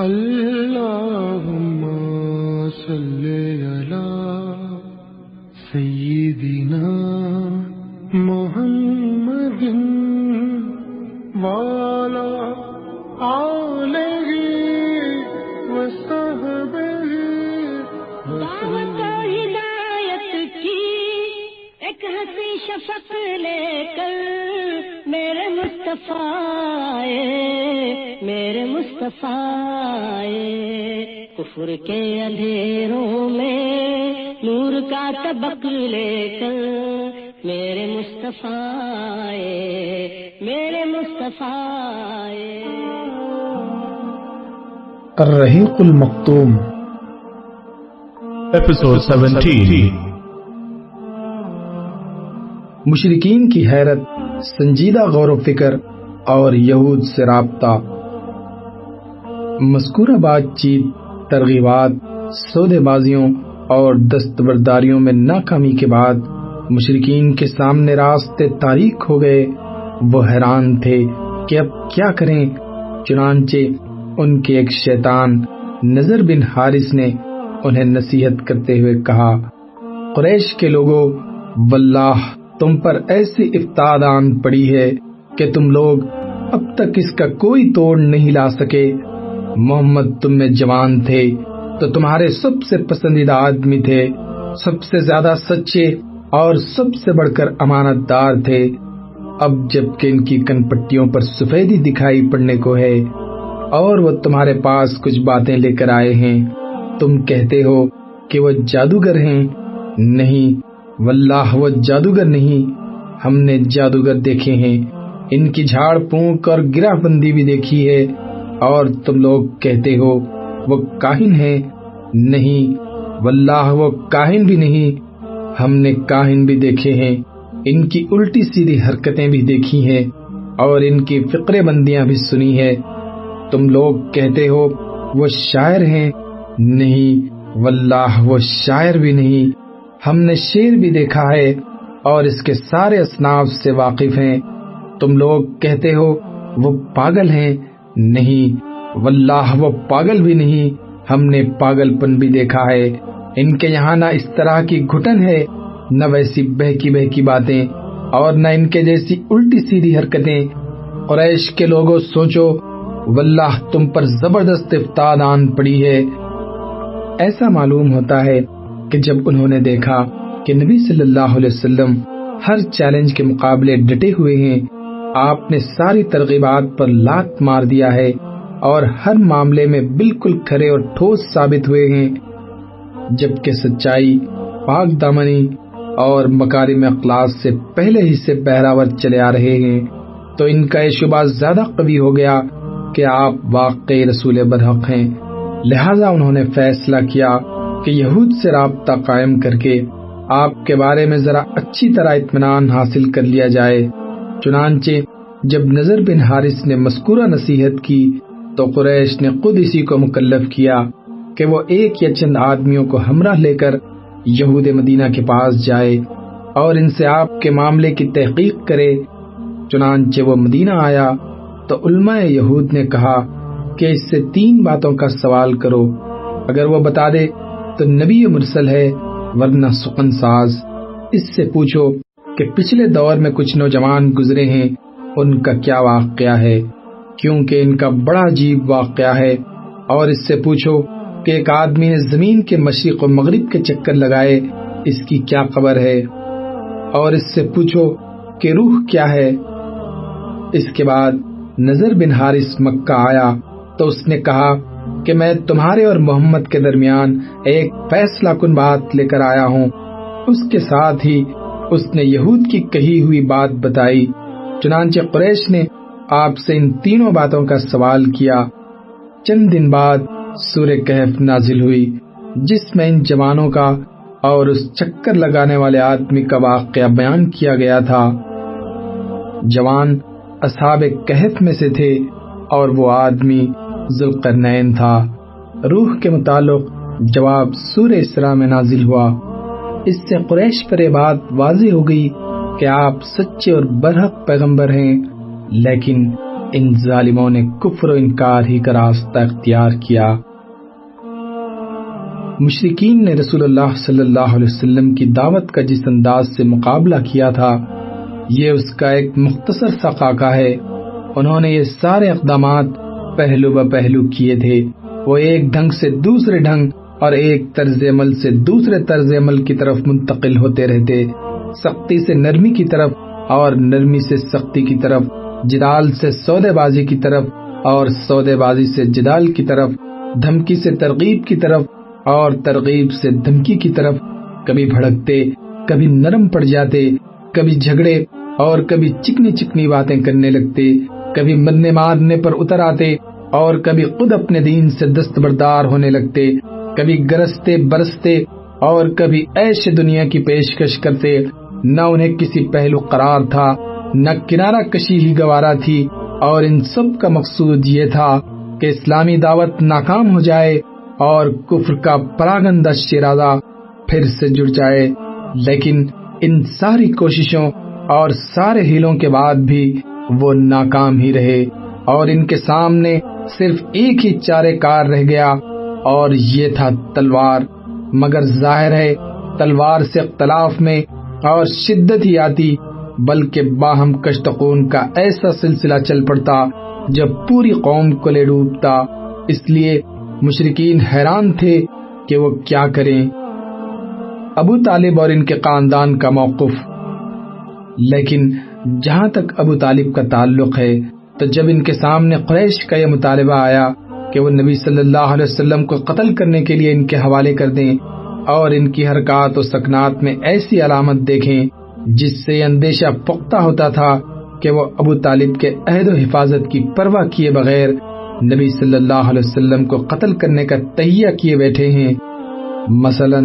اللهم صل مصطفیٰ میرے مصطفیٰ۔ کفر کے اندھیروں میں نور کا طبق لے کر میرے مصطفیٰ آئے، میرے مصطفیٰ آئے۔ الرحیق المختوم Episode 17. مشرقین کی حیرت سنجیدہ غور و فکر اور یہود سے رابطہ۔ مذکورہ بات چیت ترغیبات سودے بازیوں اور دستبرداریوں میں ناکامی کے بعد مشرقین کے سامنے راستے تاریخ ہو گئے۔ وہ حیران تھے کہ اب کیا کریں۔ چنانچہ ان کے ایک شیطان نظر بن حارث نے انہیں نصیحت کرتے ہوئے کہا، قریش کے لوگوں، واللہ تم پر ایسی افتادان پڑی ہے کہ تم لوگ اب تک اس کا کوئی توڑ نہیں لا سکے۔ محمد تم میں جوان تھے تو تمہارے سب سے پسندیدہ آدمی تھے، سب سے زیادہ سچے اور سب سے بڑھ کر امانت دار تھے۔ اب جبکہ ان کی کن پٹیوں پر سفیدی دکھائی پڑنے کو ہے اور وہ تمہارے پاس کچھ باتیں لے کر آئے ہیں، تم کہتے ہو کہ وہ جادوگر ہیں۔ نہیں واللہ وہ جادوگر نہیں۔ ہم نے جادوگر دیکھے ہیں۔ ان کی جھاڑ پونک اور گرہ بندی بھی دیکھی ہے۔ اور تم لوگ کہتے ہو، وہ کاہن ہے؟ نہیں، واللہ وہ کاہن بھی نہیں۔ ہم نے کاہن بھی دیکھے ہیں۔ ان کی الٹی سیدھی حرکتیں بھی دیکھی ہیں۔ اور ان کی فقرے بندیاں بھی سنی ہے تم لوگ کہتے ہو، وہ شاعر ہیں؟ نہیں، واللہ وہ شاعر بھی نہیں۔ ہم نے شیر بھی دیکھا ہے اور اس کے سارے اصناف سے واقف ہیں۔ تم لوگ کہتے ہو، وہ پاگل ہیں۔ نہیں، واللہ، وہ پاگل بھی نہیں۔ ہم نے پاگل پن بھی دیکھا ہے۔ ان کے یہاں نہ اس طرح کی گھٹن ہے، نہ ویسی بہکی بہکی باتیں اور نہ ان کے جیسی الٹی سیدھی حرکتیں۔ قریش کے لوگوں، سوچو، واللہ، تم پر زبردست افتاد آن پڑی ہے۔ ایسا معلوم ہوتا ہے کہ جب انہوں نے دیکھا کہ نبی صلی اللہ علیہ وسلم ہر چیلنج کے مقابلے ڈٹے ہوئے ہیں، آپ نے ساری ترغیبات پر لات مار دیا ہے اور ہر معاملے میں بالکل کھڑے اور ٹھوس ثابت ہوئے ہیں، جبکہ سچائی، پاک دامنی اور مکارم اخلاص سے پہلے ہی سے بہراور چلے آ رہے ہیں۔ تو ان کا یہ شبہ زیادہ قوی ہو گیا کہ آپ واقعی رسول برحق ہیں۔ لہذا انہوں نے فیصلہ کیا کہ یہود سے رابطہ قائم کر کے آپ کے بارے میں ذرا اچھی طرح اطمینان حاصل کر لیا جائے۔ چنانچہ جب نظر بن حارث نے مذکورہ نصیحت کی تو قریش نے خود اسی کو مکلف کیا کہ وہ ایک یا چند آدمیوں کو ہمراہ لے کر یہود مدینہ کے پاس جائے اور ان سے آپ کے معاملے کی تحقیق کرے۔ چنانچہ وہ مدینہ آیا تو علماء یہود نے کہا کہ اس سے تین باتوں کا سوال کرو۔ اگر وہ بتا دے تو نبی مرسل ہے، ورنہ سخن ساز۔ اس سے پوچھو کہ پچھلے دور میں کچھ نوجوان گزرے ہیں، ان کا کیا واقعہ ہے؟ کیونکہ ان کا بڑا عجیب واقعہ ہے۔ اور اس سے پوچھو کہ ایک آدمی نے زمین کے مشرق و مغرب کے چکر لگائے، اس کی کیا خبر ہے؟ اور اس سے پوچھو کہ روح کیا ہے؟ اس کے بعد نظر بن حارث مکہ آیا تو اس نے کہا کہ میں تمہارے اور محمد کے درمیان ایک فیصلہ کن بات لے کر آیا ہوں۔ اس کے ساتھ ہی اس نے یہود کی کہی ہوئی بات بتائی۔ چنانچہ قریش نے آپ سے ان تینوں باتوں کا سوال کیا۔ چند دن بعد سور کہف نازل ہوئی، جس میں ان جوانوں کا اور اس چکر لگانے والے آدمی کا واقعہ بیان کیا گیا تھا۔ جوان اصحاب کہف میں سے تھے اور وہ آدمی ذوالقرنین تھا۔ روح کے متعلق جواب سور اسرا میں نازل ہوا۔ اس سے قریش پر یہ بات واضح ہو گئی کہ آپ سچے اور برحق پیغمبر ہیں، لیکن ان ظالموں نے کفر و انکار ہی کا راستہ اختیار کیا۔ مشرقین نے رسول اللہ صلی اللہ علیہ وسلم کی دعوت کا جس انداز سے مقابلہ کیا تھا، یہ اس کا ایک مختصر سا خاکہ ہے۔ انہوں نے یہ سارے اقدامات پہلو ب پہلو کیے تھے۔ وہ ایک ڈھنگ سے دوسرے ڈھنگ اور ایک طرز عمل سے دوسرے طرز عمل کی طرف منتقل ہوتے رہتے۔ سختی سے نرمی کی طرف اور نرمی سے سختی کی طرف، جدال سے سودے بازی کی طرف اور سودے بازی سے جدال کی طرف، دھمکی سے ترغیب کی طرف اور ترغیب سے دھمکی کی طرف۔ کبھی بھڑکتے، کبھی نرم پڑ جاتے، کبھی جھگڑے اور کبھی چکنی چکنی باتیں کرنے لگتے۔ کبھی مرنے مارنے پر اتر آتے اور کبھی خود اپنے دین سے دستبردار ہونے لگتے، کبھی گرستے، برستے اور کبھی ایسے دنیا کی پیشکش کرتے۔ نہ انہیں کسی پہلو قرار تھا، نہ کنارہ کشی ہی گوارا تھی اور ان سب کا مقصود یہ تھا کہ اسلامی دعوت ناکام ہو جائے اور کفر کا پراگندہ شیرازہ پھر سے جڑ جائے۔ لیکن ان ساری کوششوں اور سارے ہیلوں کے بعد بھی وہ ناکام ہی رہے اور ان کے سامنے صرف ایک ہی چارے کار رہ گیا اور یہ تھا تلوار۔ مگر ظاہر ہے، تلوار سے اختلاف میں اور شدت ہی آتی، بلکہ باہم کشتقون کا ایسا سلسلہ چل پڑتا جب پوری قوم کو لے ڈوبتا۔ اس لیے مشرقین حیران تھے کہ وہ کیا کریں۔ ابو طالب اور ان کے خاندان کا موقف۔ لیکن جہاں تک ابو طالب کا تعلق ہے، تو جب ان کے سامنے قریش کا یہ مطالبہ آیا کہ وہ نبی صلی اللہ علیہ وسلم کو قتل کرنے کے لیے ان کے حوالے کر دیں اور ان کی حرکات و سکنات میں ایسی علامت دیکھیں، جس سے اندیشہ پختہ ہوتا تھا کہ وہ ابو طالب کے عہد و حفاظت کی پرواہ کیے بغیر نبی صلی اللہ علیہ وسلم کو قتل کرنے کا تہیہ کیے بیٹھے ہیں۔ مثلا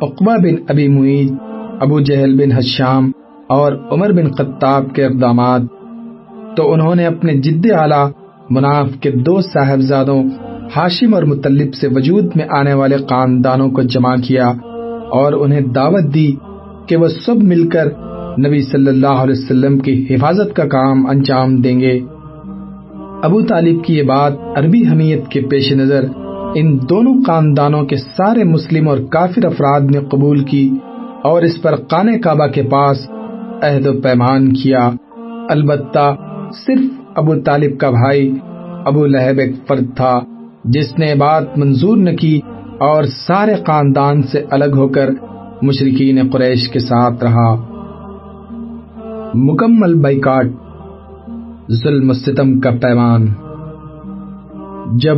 اقبا بن ابی معید ابو جہل بن حشام اور عمر بن خطاب کے اقدامات، تو انہوں نے اپنے جد اعلی مناف کے دو صاحبزادوں ہاشم اور مطلب سے وجود میں آنے والے خاندانوں کو جمع کیا اور انہیں دعوت دی کہ وہ سب مل کر نبی صلی اللہ علیہ وسلم کی حفاظت کا کام انجام دیں گے۔ ابو طالب کی یہ بات عربی حمیت کے پیش نظر ان دونوں خاندانوں کے سارے مسلم اور کافر افراد نے قبول کی اور اس پر قانے کعبہ کے پاس عہد و پیمان کیا۔ البتہ صرف ابو طالب کا بھائی ابو لہب ایک فرد تھا جس نے بات منظور نہ کی اور سارے خاندان سے الگ ہو کر مشرقین قریش کے ساتھ رہا۔ مکمل بائیکاٹ ظلم ستم کا پیمان۔ جب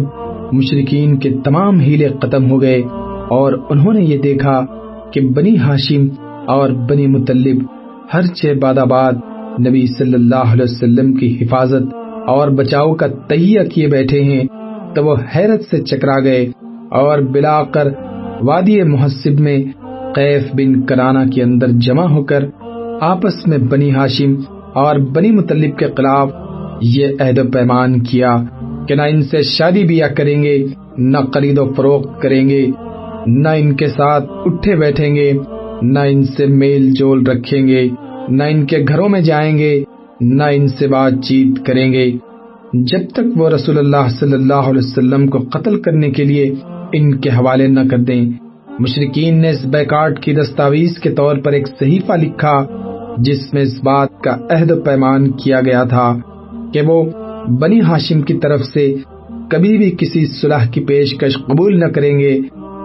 مشرقین کے تمام ہیلے ختم ہو گئے اور انہوں نے یہ دیکھا کہ بنی ہاشم اور بنی مطلب ہر چھ باد آباد نبی صلی اللہ علیہ وسلم کی حفاظت اور بچاؤ کا تہیہ کیے بیٹھے ہیں تو وہ حیرت سے چکرا گئے اور بلا کر وادی محسب میں قیف بن کرانا کے اندر جمع ہو کر آپس میں بنی ہاشم اور بنی مطلب کے خلاف یہ عہد و پیمان کیا کہ نہ ان سے شادی بیاہ کریں گے، نہ خرید و فروخت کریں گے، نہ ان کے ساتھ اٹھے بیٹھیں گے۔ نہ ان سے میل جول رکھیں گے، نہ ان کے گھروں میں جائیں گے، نہ ان سے بات چیت کریں گے۔ جب تک وہ رسول اللہ صلی اللہ علیہ وسلم کو قتل کرنے کے لیے ان کے حوالے نہ کر دیں مشرقین نے اس بیکارٹ کی دستاویز کے طور پر ایک صحیفہ لکھا، جس میں اس بات کا عہد و پیمان کیا گیا تھا کہ وہ بنی ہاشم کی طرف سے کبھی بھی کسی صلح کی پیشکش قبول نہ کریں گے۔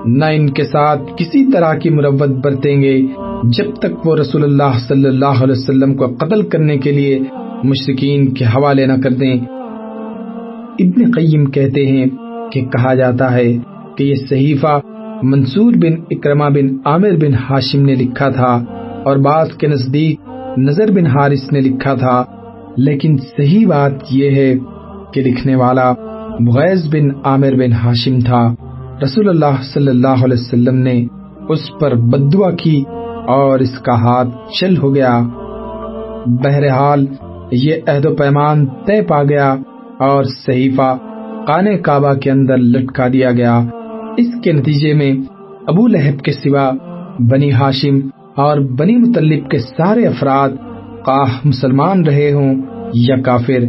نہ ان کے ساتھ کسی طرح کی مروت برتیں گے۔ جب تک وہ رسول اللہ صلی اللہ علیہ وسلم کو قتل کرنے کے لیے مشرقین کے حوالے نہ کر دیں۔ ابن قیم کہتے ہیں کہ کہا جاتا ہے کہ یہ صحیفہ منصور بن اکرما بن عامر بن ہاشم نے لکھا تھا اور بعض کے نزدیک نظر بن حارث نے لکھا تھا۔ لیکن صحیح بات یہ ہے کہ لکھنے والا مغیز بن عامر بن ہاشم تھا۔ رسول اللہ صلی اللہ علیہ وسلم نے اس پر بدعا کی اور اس کا ہاتھ چل ہو گیا۔ بہرحال یہ عہد و پیمان طے پا گیا اور صحیفہ کانے کعبہ کے اندر لٹکا دیا گیا۔ اس کے نتیجے میں ابو لہب کے سوا بنی ہاشم اور بنی مطلب کے سارے افراد مسلمان رہے ہوں یا کافر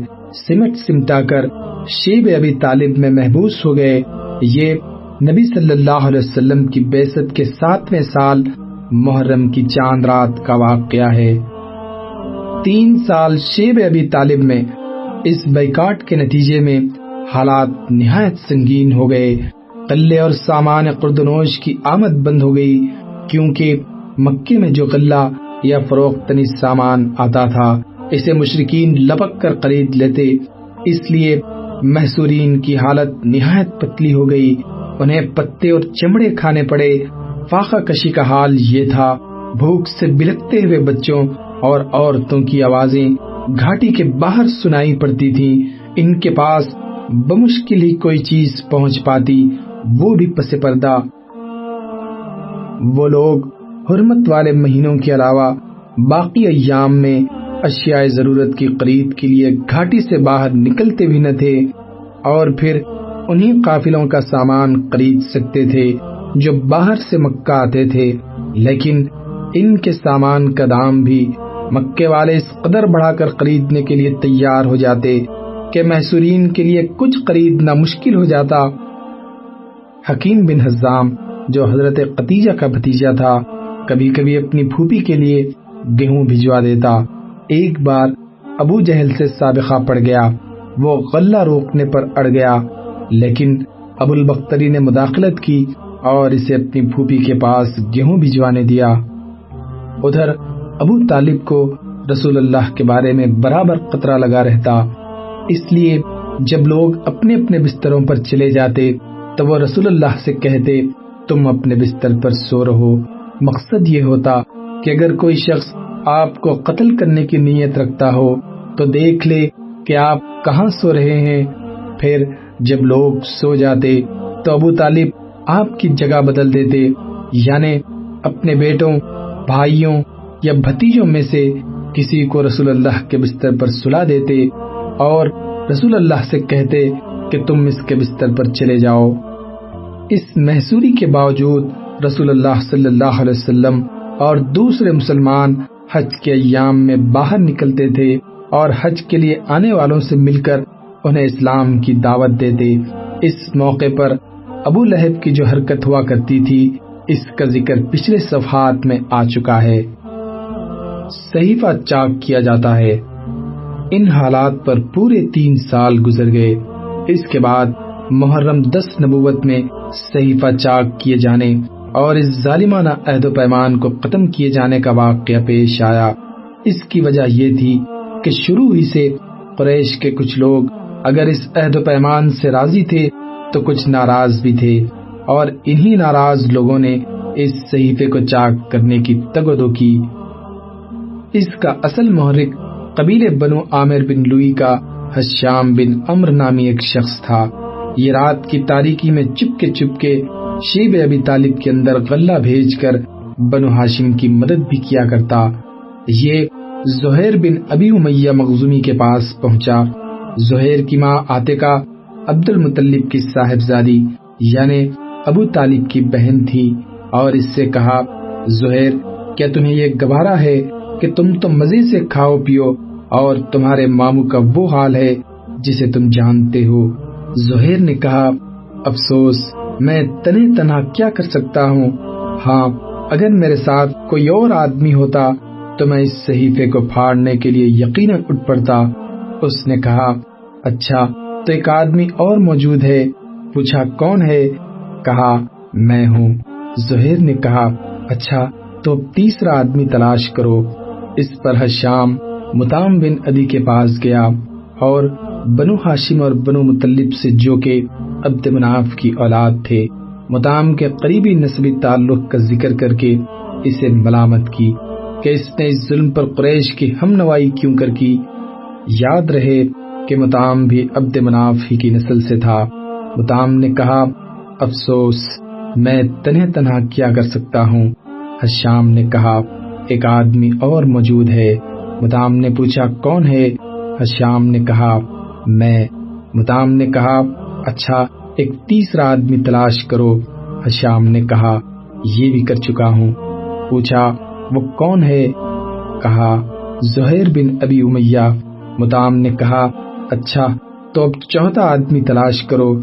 سمٹ سمٹا کر شیب ابی طالب میں محبوس ہو گئے، یہ نبی صلی اللہ علیہ وسلم کی بیست کے ساتویں سال محرم کی چاند رات کا واقعہ ہے۔ تین سال شیب ابی طالب میں اس بیکاٹ کے نتیجے میں حالات نہایت سنگین ہو گئے۔ قلے اور سامان قردنوش کی آمد بند ہو گئی کیونکہ مکے میں جو غلہ یا فروختنی سامان آتا تھا، اسے مشرقین لپک کر خرید لیتے، اس لیے محسورین کی حالت نہایت پتلی ہو گئی۔ انہیں پتے اور چمڑے کھانے پڑے۔ فاقہ کشی کا حال یہ تھا، بھوک سے بلکتے ہوئے بچوں اور عورتوں کی آوازیں گھاٹی کے باہر سنائی پڑتی تھی ان کے پاس بمشکل ہی کوئی چیز پہنچ پاتی، وہ بھی پس پردہ۔ وہ لوگ حرمت والے مہینوں کے علاوہ باقی ایام میں اشیاء ضرورت کی خرید کے لیے گھاٹی سے باہر نکلتے بھی نہ تھے اور پھر انہیں قافلوں کا سامان خرید سکتے تھے جو باہر سے مکہ آتے تھے، لیکن ان کے سامان کا دام بھی مکے والے اس قدر بڑھا کر خریدنے کے لیے تیار ہو جاتے کہ محسورین کے لیے کچھ خریدنا مشکل ہو جاتا۔ حکیم بن حزام، جو حضرت قتیجہ کا بھتیجا تھا، کبھی کبھی اپنی پھوپھی کے لیے گیہوں بھجوا دیتا۔ ایک بار ابو جہل سے سابقہ پڑ گیا، وہ غلہ روکنے پر اڑ گیا۔ لیکن ابو البختری نے مداخلت کی اور اسے اپنی پھوپھی کے پاس گیہوں بھجوانے دیا۔ ادھر ابو طالب کو رسول اللہ کے بارے میں برابر قطرہ لگا رہتا۔ اس لیے جب لوگ اپنے اپنے بستروں پر چلے جاتے تو وہ رسول اللہ سے کہتے، تم اپنے بستر پر سو رہو۔ مقصد یہ ہوتا کہ اگر کوئی شخص آپ کو قتل کرنے کی نیت رکھتا ہو تو دیکھ لے کہ آپ کہاں سو رہے ہیں۔ پھر جب لوگ سو جاتے تو ابو طالب آپ کی جگہ بدل دیتے یعنی اپنے بیٹوں، بھائیوں یا بھتیجوں میں سے کسی کو رسول اللہ کے بستر پر سلا دیتے اور رسول اللہ سے کہتے کہ تم اس کے بستر پر چلے جاؤ۔ اس محسوری کے باوجود رسول اللہ صلی اللہ علیہ وسلم اور دوسرے مسلمان حج کے ایام میں باہر نکلتے تھے اور حج کے لیے آنے والوں سے مل کر انہیں اسلام کی دعوت دیتے، اس موقع پر ابو لہب کی جو حرکت ہوا کرتی تھی، اس کا ذکر پچھلے صفحات میں آ چکا ہے۔ صحیفہ چاک کیا جاتا ہے۔ ان حالات پر پورے تین سال گزر گئے۔ اس کے بعد محرم دس نبوت میں صحیفہ چاک کیے جانے اور اس ظالمانہ عہد و پیمان کو ختم کیے جانے کا واقعہ پیش آیا۔ اس کی وجہ یہ تھی کہ شروع ہی سے قریش کے کچھ لوگ اگر اس عہد و پیمان سے راضی تھے تو کچھ ناراض بھی تھے اور انہی ناراض لوگوں نے اس صحیفے کو چاک کرنے کی تگودو کی۔ اس کا اصل محرک قبیل بنو عامر بن لوئی کا حشام بن امر نامی ایک شخص تھا۔ یہ رات کی تاریکی میں چپ کے چپ کے شیب ابی طالب کے اندر غلہ بھیج کر بنو ہاشم کی مدد بھی کیا کرتا۔ یہ زہیر بن ابی امیہ مغزومی کے پاس پہنچا۔ زہیر کی ماں آتے کا عبد المطلب کی صاحبزادی یعنی ابو طالب کی بہن تھی اور اس سے کہا، زہیر، کیا تمہیں یہ گوارا ہے کہ تم تو مزے سے کھاؤ پیو اور تمہارے ماموں کا وہ حال ہے جسے تم جانتے ہو؟ زہیر نے کہا، افسوس، میں تنہ تنہا کیا کر سکتا ہوں؟ ہاں اگر میرے ساتھ کوئی اور آدمی ہوتا تو میں اس صحیفے کو پھاڑنے کے لیے یقیناً اٹھ پڑتا۔ اس نے کہا اچھا تو ایک آدمی اور موجود ہے۔ پوچھا، کون ہے؟ کہا، میں ہوں۔ زہیر نے کہا اچھا تو تیسرا آدمی تلاش کرو۔ اس پر حشام متام بن ادی کے پاس گیا اور بنو ہاشم اور بنو مطلب سے جو کہ عبد مناف کی اولاد تھے متام کے قریبی نسبی تعلق کا ذکر کر کے اسے ملامت کی کہ اس نے اس ظلم پر قریش کی ہم نوائی کیوں کر کی۔ یاد رہے کہ متام بھی عبد مناف ہی کی نسل سے تھا۔ متام نے کہا، افسوس، میں تنہ تنہا کیا کر سکتا ہوں؟ حشام نے کہا، ایک آدمی اور موجود ہے۔ متام نے پوچھا، کون ہے؟ حشام نے کہا، میں۔ متام نے کہا اچھا ایک تیسرا آدمی تلاش کرو۔ حشام نے کہا، یہ بھی کر چکا ہوں۔ پوچھا، وہ کون ہے؟ کہا، زہیر بن ابی امیہ۔ متام نے کہا اچھا تو اب چوتھا آدمی تلاش کرو.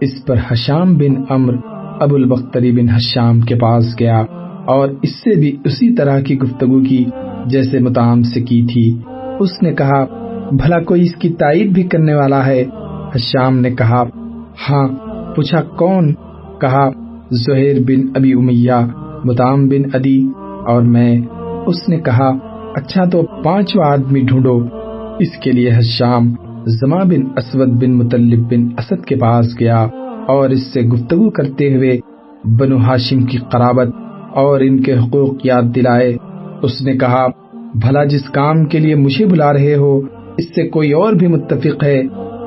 اس پر حشام بن امر ابو البختری بن حشام کے پاس گیا اور اس سے بھی اسی طرح کی گفتگو کی جیسے متام سے کی تھی۔ اس نے کہا، بھلا کوئی اس کی تائید بھی کرنے والا ہے؟ حشام نے کہا ہاں پوچھا کون؟ کہا، زہیر بن ابی امیہ متام بن ادی اور میں۔ اس نے کہا اچھا تو پانچواں آدمی ڈھونڈو۔ اس کے لیے حشام زما بن اسود بن مطلب بن اسد کے پاس گیا اور اس سے گفتگو کرتے ہوئے بنو ہاشم کی قرابت اور ان کے حقوق یاد دلائے۔ اس نے کہا، بھلا جس کام کے لیے مجھے بلا رہے ہو، اس سے کوئی اور بھی متفق ہے؟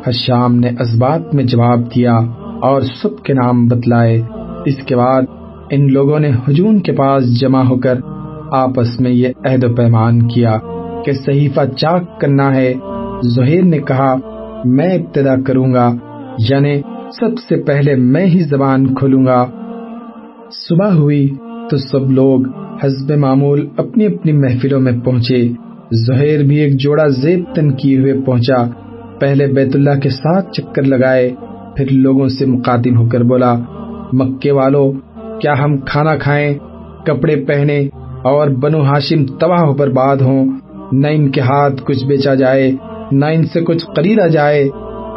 حشام نے اسبات میں جواب دیا اور سب کے نام بتلائے۔ اس کے بعد ان لوگوں نے ہجون کے پاس جمع ہو کر آپس میں یہ عہد و پیمان کیا۔ کہ صحیفہ چاک کرنا ہے۔ زہیر نے کہا، میں ابتدا کروں گا یعنی سب سے پہلے میں ہی زبان کھولوں گا۔ صبح ہوئی تو سب لوگ حزب معمول اپنی اپنی محفلوں میں پہنچے۔ زہیر بھی ایک جوڑا زیب تن کیے ہوئے پہنچا۔ پہلے بیت اللہ کے ساتھ چکر لگائے، پھر لوگوں سے مقادم ہو کر بولا، مکے والوں کیا ہم کھانا کھائیں؟ کپڑے پہنے اور بنو ہاشم تباہ ہو برباد ہوں۔ نہ ان کے ہاتھ کچھ بیچا جائے، نہ ان سے کچھ خریدا جائے۔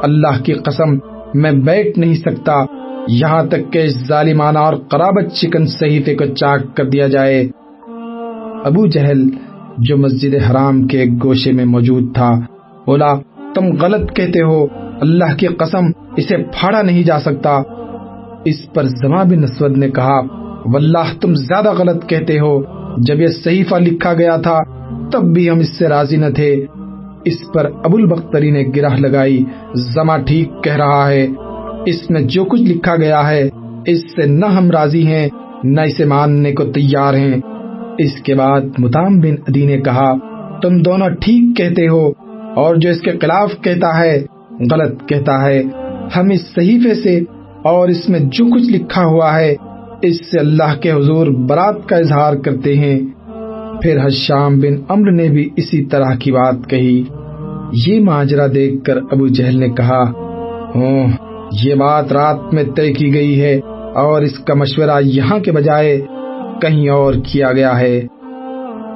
اللہ کی قسم، میں بیٹھ نہیں سکتا۔ یہاں تک کہ ظالمانہ اور قرابت چکن صحیفے کو چاک کر دیا جائے۔ ابو جہل، جو مسجد حرام کے ایک گوشے میں موجود تھا، بولا، تم غلط کہتے ہو۔ اللہ کی قسم، اسے پھاڑا نہیں جا سکتا۔ اس پر زما بن اسود نے کہا، واللہ، تم زیادہ غلط کہتے ہو۔ جب یہ صحیفہ لکھا گیا تھا تب بھی ہم اس سے راضی نہ تھے۔ اس پر ابو البختری نے گرہ لگائی۔ زما ٹھیک کہہ رہا ہے۔ اس میں جو کچھ لکھا گیا ہے، اس سے نہ ہم راضی ہیں، نہ اسے ماننے کو تیار ہیں۔ اس کے بعد متام بن ادی نے کہا، تم دونوں ٹھیک کہتے ہو، اور جو اس کے خلاف کہتا ہے، غلط کہتا ہے۔ ہم اس صحیفے سے اور اس میں جو کچھ لکھا ہوا ہے، اس سے اللہ کے حضور برات کا اظہار کرتے ہیں۔ پھر حشام بن امر نے بھی اسی طرح کی بات کہی۔ یہ ماجرا دیکھ کر ابو جہل نے کہا یہ بات رات میں طے کی گئی ہے اور اس کا مشورہ یہاں کے بجائے کہیں اور کیا گیا ہے۔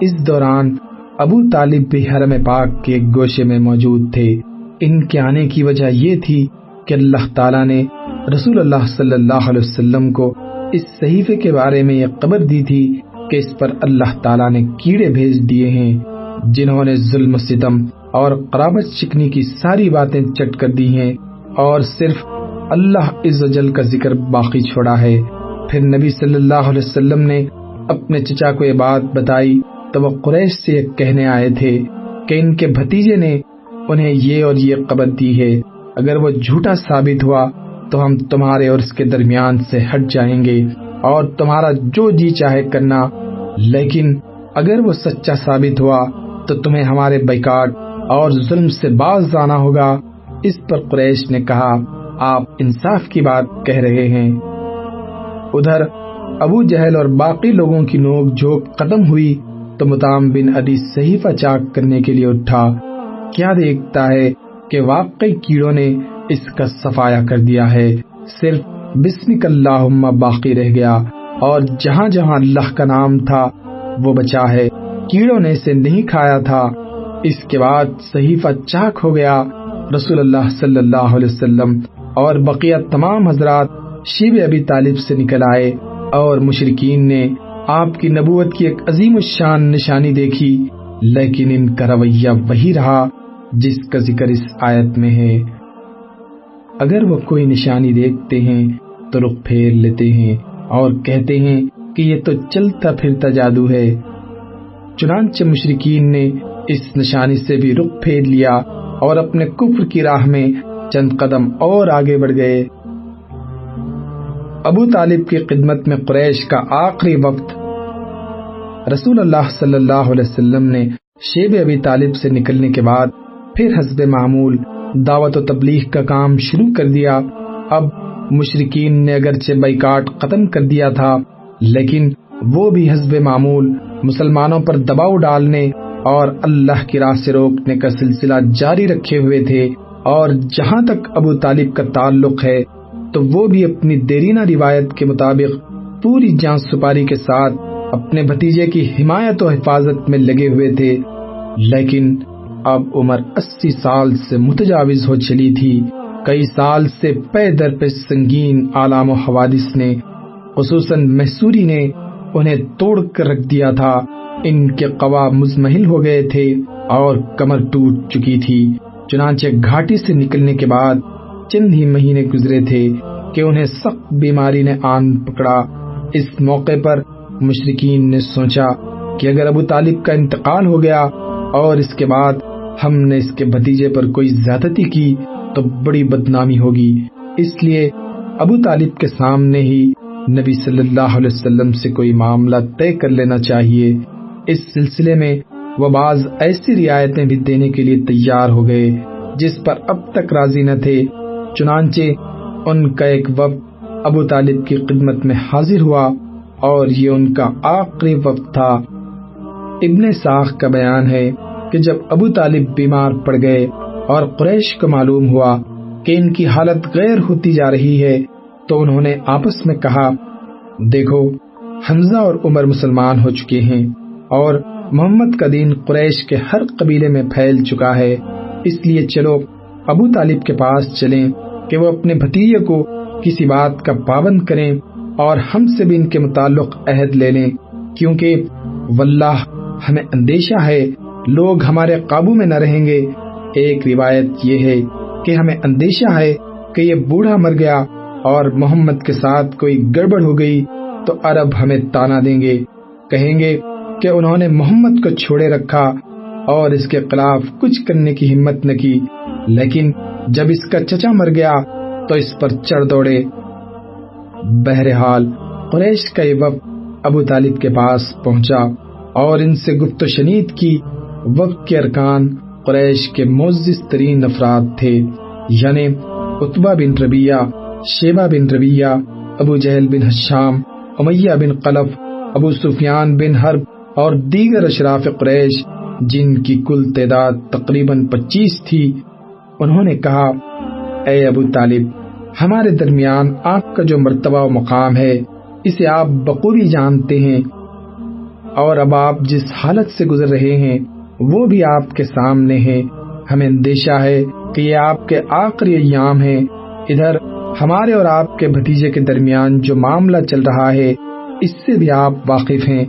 اس دوران ابو طالب بھی حرم پاک کے گوشے میں موجود تھے۔ ان کے آنے کی وجہ یہ تھی کہ اللہ تعالیٰ نے رسول اللہ صلی اللہ علیہ وسلم کو اس صحیفے کے بارے میں یہ خبر دی تھی کہ اس پر اللہ تعالیٰ نے کیڑے بھیج دیے ہیں، جنہوں نے ظلم ستم اور قرابت چکنی کی ساری باتیں چٹ کر دی ہیں۔ اور صرف اللہ عز و جل کا ذکر باقی چھوڑا ہے۔ پھر نبی صلی اللہ علیہ وسلم نے اپنے چچا کو یہ بات بتائی، تو وہ قریش سے یہ کہنے آئے تھے کہ ان کے بھتیجے نے انہیں یہ اور یہ قبر دی ہے۔ اگر وہ جھوٹا ثابت ہوا، تو ہم تمہارے اور اس کے درمیان سے ہٹ جائیں گے۔ اور تمہارا جو جی چاہے کرنا، لیکن اگر وہ سچا ثابت ہوا، تو تمہیں ہمارے بیکاٹ اور ظلم سے باز آنا ہوگا۔ اس پر قریش نے کہا، آپ انصاف کی بات کہہ رہے ہیں۔ ادھر ابو جہل اور باقی لوگوں کی نوک جھوک ختم ہوئی، تو متام بن ادی صحیفہ چاک کرنے کے لیے اٹھا۔ کیا دیکھتا ہے کہ واقعی کیڑوں نے اس کا صفایا کر دیا ہے؟ صرف بسمک اللہ باقی رہ گیا اور جہاں جہاں اللہ کا نام تھا، وہ بچا ہے۔ کیڑوں نے اسے نہیں کھایا تھا۔ اس کے بعد صحیفہ چاک ہو گیا۔ رسول اللہ صلی اللہ علیہ وسلم اور بقیہ تمام حضرات شیب ابی طالب سے نکل آئے اور مشرقین نے آپ کی نبوت کی ایک عظیم الشان نشانی دیکھی، لیکن ان کا رویہ وہی رہا جس کا ذکر اس آیت میں ہے۔ اگر وہ کوئی نشانی دیکھتے ہیں تو رخ پھیر لیتے ہیں اور کہتے ہیں کہ یہ تو چلتا پھرتا جادو ہے۔ چنانچہ مشرقین نے اس نشانی سے بھی رخ پھیر لیا اور اپنے کفر کی راہ میں چند قدم اور آگے بڑھ گئے۔ ابو طالب کی خدمت میں قریش کا آخری وقت۔ رسول اللہ صلی اللہ علیہ وسلم نے شیب ابی طالب سے نکلنے کے بعد پھر حسب معمول دعوت و تبلیغ کا کام شروع کر دیا۔ اب مشرقین نے اگرچہ بائیکاٹ ختم کر دیا تھا، لیکن وہ بھی حسب معمول، مسلمانوں پر دباؤ ڈالنے اور اللہ کی راہ سے روکنے کا سلسلہ جاری رکھے ہوئے تھے۔ اور جہاں تک ابو طالب کا تعلق ہے، تو وہ بھی اپنی دیرینہ روایت کے مطابق پوری جان سپاری کے ساتھ اپنے بھتیجے کی حمایت و حفاظت میں لگے ہوئے تھے۔ لیکن اب عمر اسی سال سے متجاوز ہو چلی تھی۔ کئی سال سے پے در پہ سنگین عالم و حوادث نے، خصوصاً محسوری نے، انہیں توڑ کر رکھ دیا تھا۔ ان کے قوا مزمحل ہو گئے تھے اور کمر ٹوٹ چکی تھی۔ چنانچہ گھاٹی سے نکلنے کے بعد چند ہی مہینے گزرے تھے کہ انہیں سخت بیماری نے آن پکڑا۔ اس موقع پر مشرقین نے سوچا کہ اگر ابو طالب کا انتقال ہو گیا اور اس کے بعد ہم نے اس کے بھتیجے پر کوئی زیادتی کی تو بڑی بدنامی ہوگی۔ اس لیے ابو طالب کے سامنے ہی نبی صلی اللہ علیہ وسلم سے کوئی معاملہ طے کر لینا چاہیے۔ اس سلسلے میں وہ بعض ایسی رعایتیں بھی دینے کے لیے تیار ہو گئے جس پر اب تک راضی نہ تھے۔ چنانچہ ان کا ایک وقت ابو طالب کی خدمت میں حاضر ہوا اور یہ ان کا آخری وقت تھا۔ ابن ساخ کا بیان ہے کہ جب ابو طالب بیمار پڑ گئے اور قریش کو معلوم ہوا کہ ان کی حالت غیر ہوتی جا رہی ہے، تو انہوں نے آپس میں کہا، دیکھو، حمزہ اور عمر مسلمان ہو چکے ہیں اور محمد کا دین قریش کے ہر قبیلے میں پھیل چکا ہے، اس لیے چلو ابو طالب کے پاس چلیں کہ وہ اپنے بھتیجے کو کسی بات کا پابند کریں اور ہم سے بھی ان کے متعلق عہد لے لیں، کیونکہ واللہ ہمیں اندیشہ ہے لوگ ہمارے قابو میں نہ رہیں گے۔ ایک روایت یہ ہے کہ ہمیں اندیشہ ہے کہ یہ بوڑھا مر گیا اور محمد کے ساتھ کوئی گڑبڑ ہو گئی تو عرب ہمیں تانا دیں گے۔ کہیں گے کہ انہوں نے محمد کو چھوڑے رکھا اور اس کے خلاف کچھ کرنے کی ہمت نہ کی۔ لیکن جب اس کا چچا مر گیا تو اس پر چڑھ دوڑے۔ بہرحال قریش کا یہ وقت ابو طالب کے پاس پہنچا اور ان سے گفت و شنید کی وقت کے ارکان قریش کے معزز ترین افراد تھے یعنی اتبا بن ربیہ شیبہ بن ربیہ ابو جہل بن حشام، امیہ بن قلف، ابو سفیان بن حرب اور دیگر اشراف قریش، جن کی کل تعداد تقریباً پچیس تھی، انہوں نے کہا، اے ابو طالب، ہمارے درمیان آپ کا جو مرتبہ و مقام ہے، اسے آپ بقوری جانتے ہیں اور اب آپ جس حالت سے گزر رہے ہیں وہ بھی آپ کے سامنے ہے، ہمیں اندیشہ ہے کہ یہ آپ کے آخری ایام ہیں۔ ادھر، ہمارے اور آپ کے بھتیجے کے درمیان جو معاملہ چل رہا ہے، اس سے بھی آپ واقف ہیں،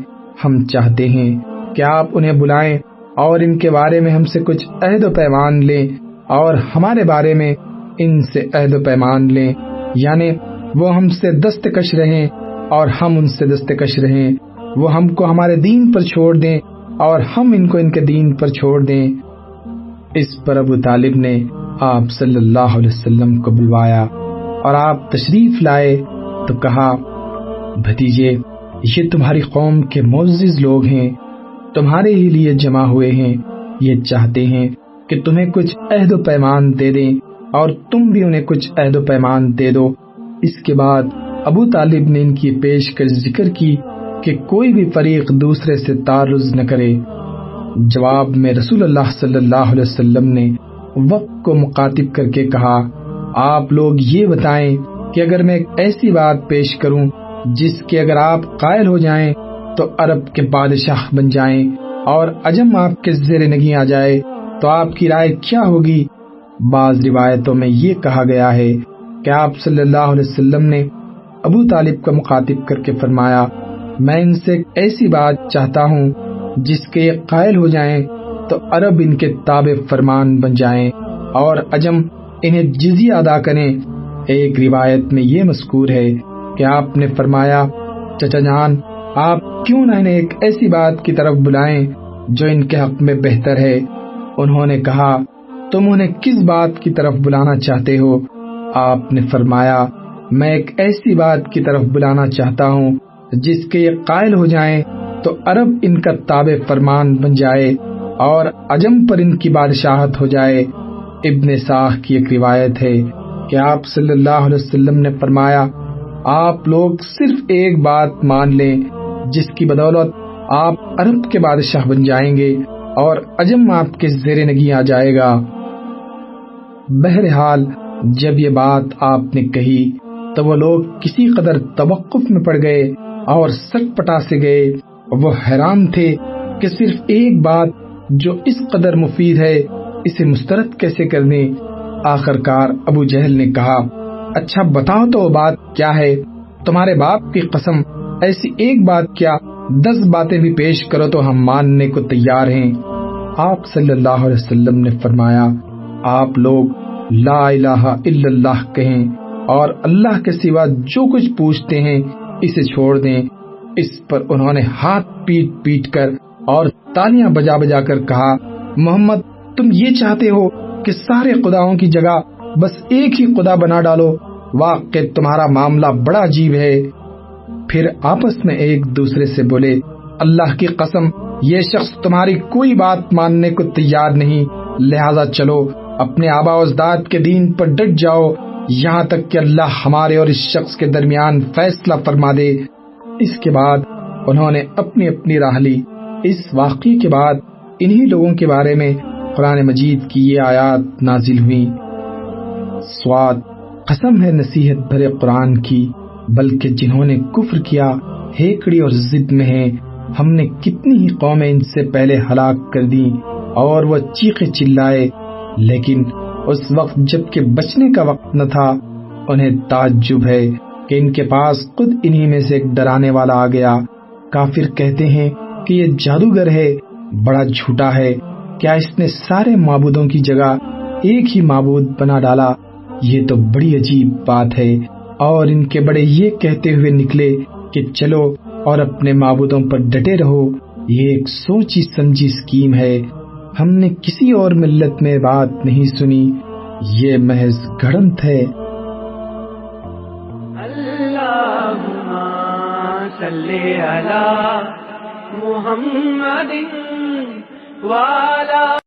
ہم چاہتے ہیں کہ آپ انہیں بلائیں اور ان کے بارے میں ہم سے کچھ عہد و پیمان لیں اور ہمارے بارے میں ان سے عہد و پیمان لیں۔ یعنی وہ ہم سے دستکش رہیں اور ہم ان سے دستکش رہیں۔ وہ ہم کو ہمارے دین پر چھوڑ دیں اور ہم ان کو ان کے دین پر چھوڑ دیں۔ اس پر ابو طالب نے آپ صلی اللہ علیہ وسلم کو بلوایا اور آپ تشریف لائے تو کہا، بھتیجے، یہ تمہاری قوم کے معزز لوگ ہیں، تمہارے ہی لیے جمع ہوئے ہیں، یہ چاہتے ہیں کہ تمہیں کچھ عہد و پیمان دے دیں اور تم بھی انہیں کچھ عہد و پیمان دے دو۔ اس کے بعد ابو طالب نے ان کی پیش کر ذکر کی کہ کوئی بھی فریق دوسرے سے تعرض نہ کرے۔ جواب میں رسول اللہ صلی اللہ علیہ وسلم نے وقت کو مخاطب کر کے کہا، آپ لوگ یہ بتائیں کہ اگر میں ایسی بات پیش کروں جس کے اگر آپ قائل ہو جائیں تو عرب کے بادشاہ بن جائیں اور عجم آپ کے زیر نگی آ جائے تو آپ کی رائے کیا ہوگی؟ بعض روایتوں میں یہ کہا گیا ہے کہ آپ صلی اللہ علیہ وسلم نے ابو طالب کو مخاطب کر کے فرمایا میں ان سے ایسی بات چاہتا ہوں جس کے یہ قائل ہو جائیں تو عرب ان کے تاب فرمان بن جائیں اور عجم انہیں جزیہ ادا کریں۔ ایک روایت میں یہ مذکور ہے کہ آپ نے فرمایا، چچا جان، آپ کیوں نہ انہیں ایک ایسی بات کی طرف بلائیں جو ان کے حق میں بہتر ہے۔ انہوں نے کہا، تم انہیں کس بات کی طرف بلانا چاہتے ہو؟ آپ نے فرمایا، میں ایک ایسی بات کی طرف بلانا چاہتا ہوں جس کے یہ قائل ہو جائیں تو عرب ان کا تاب فرمان بن جائے اور عجم پر ان کی بادشاہت ہو جائے۔ ابن ساخ کی ایک روایت ہے کہ آپ صلی اللہ علیہ وسلم نے فرمایا، آپ لوگ صرف ایک بات مان لیں، جس کی بدولت آپ عرب کے بادشاہ بن جائیں گے اور عجم آپ کے زیر نگی آ جائے گا۔ بہرحال، جب یہ بات آپ نے کہی تو وہ لوگ کسی قدر توقف میں پڑ گئے۔ اور سٹ پٹا سے گئے۔ وہ حیران تھے کہ صرف ایک بات جو اس قدر مفید ہے، اسے مسترد کیسے کرنے؟ آخر کار ابو جہل نے کہا اچھا بتاؤ تو وہ بات کیا ہے؟ تمہارے باپ کی قسم، ایسی ایک بات کیا؟ دس باتیں بھی پیش کرو تو ہم ماننے کو تیار ہیں۔ آپ صلی اللہ علیہ وسلم نے فرمایا، آپ لوگ لا الہ الا اللہ کہیں اور اللہ کے سوا جو کچھ پوچھتے ہیں اسے چھوڑ دیں۔ اس پر انہوں نے ہاتھ پیٹ پیٹ کر اور تالیاں بجا بجا کر کہا، محمد، تم یہ چاہتے ہو کہ سارے خداؤں کی جگہ بس ایک ہی خدا بنا ڈالو؟ واقع تمہارا معاملہ بڑا عجیب ہے۔ پھر آپس میں ایک دوسرے سے بولے، اللہ کی قسم، یہ شخص تمہاری کوئی بات ماننے کو تیار نہیں، لہذا چلو، اپنے آبا اجداد کے دین پر ڈٹ جاؤ یہاں تک کہ اللہ ہمارے اور اس شخص کے درمیان فیصلہ فرما دے۔ اس کے بعد انہوں نے اپنی اپنی راہ لی۔ اس واقعے کے بعد انہی لوگوں کے بارے میں قرآن مجید کی یہ آیات نازل ہوئی سواد قسم ہے نصیحت بھرے قرآن کی، بلکہ جنہوں نے کفر کیا، ہیکڑی اور ضد میں ہیں۔ ہم نے کتنی ہی قومیں ان سے پہلے ہلاک کر دی اور وہ چیخے چلائے، لیکن اس وقت جبکہ بچنے کا وقت نہ تھا، انہیں تعجب ہے کہ ان کے پاس خود انہی میں سے ایک ڈرانے والا آ گیا۔ کافر کہتے ہیں کہ یہ جادوگر ہے، بڑا جھوٹا ہے۔ کیا اس نے سارے معبودوں کی جگہ ایک ہی معبود بنا ڈالا؟ یہ تو بڑی عجیب بات ہے۔ اور ان کے بڑے یہ کہتے ہوئے نکلے کہ چلو اور اپنے معبودوں پر ڈٹے رہو۔ یہ ایک سوچی سمجھی اسکیم ہے۔ ہم نے کسی اور ملت میں بات نہیں سنی۔ یہ محض گھڑنت ہے۔ محمد والا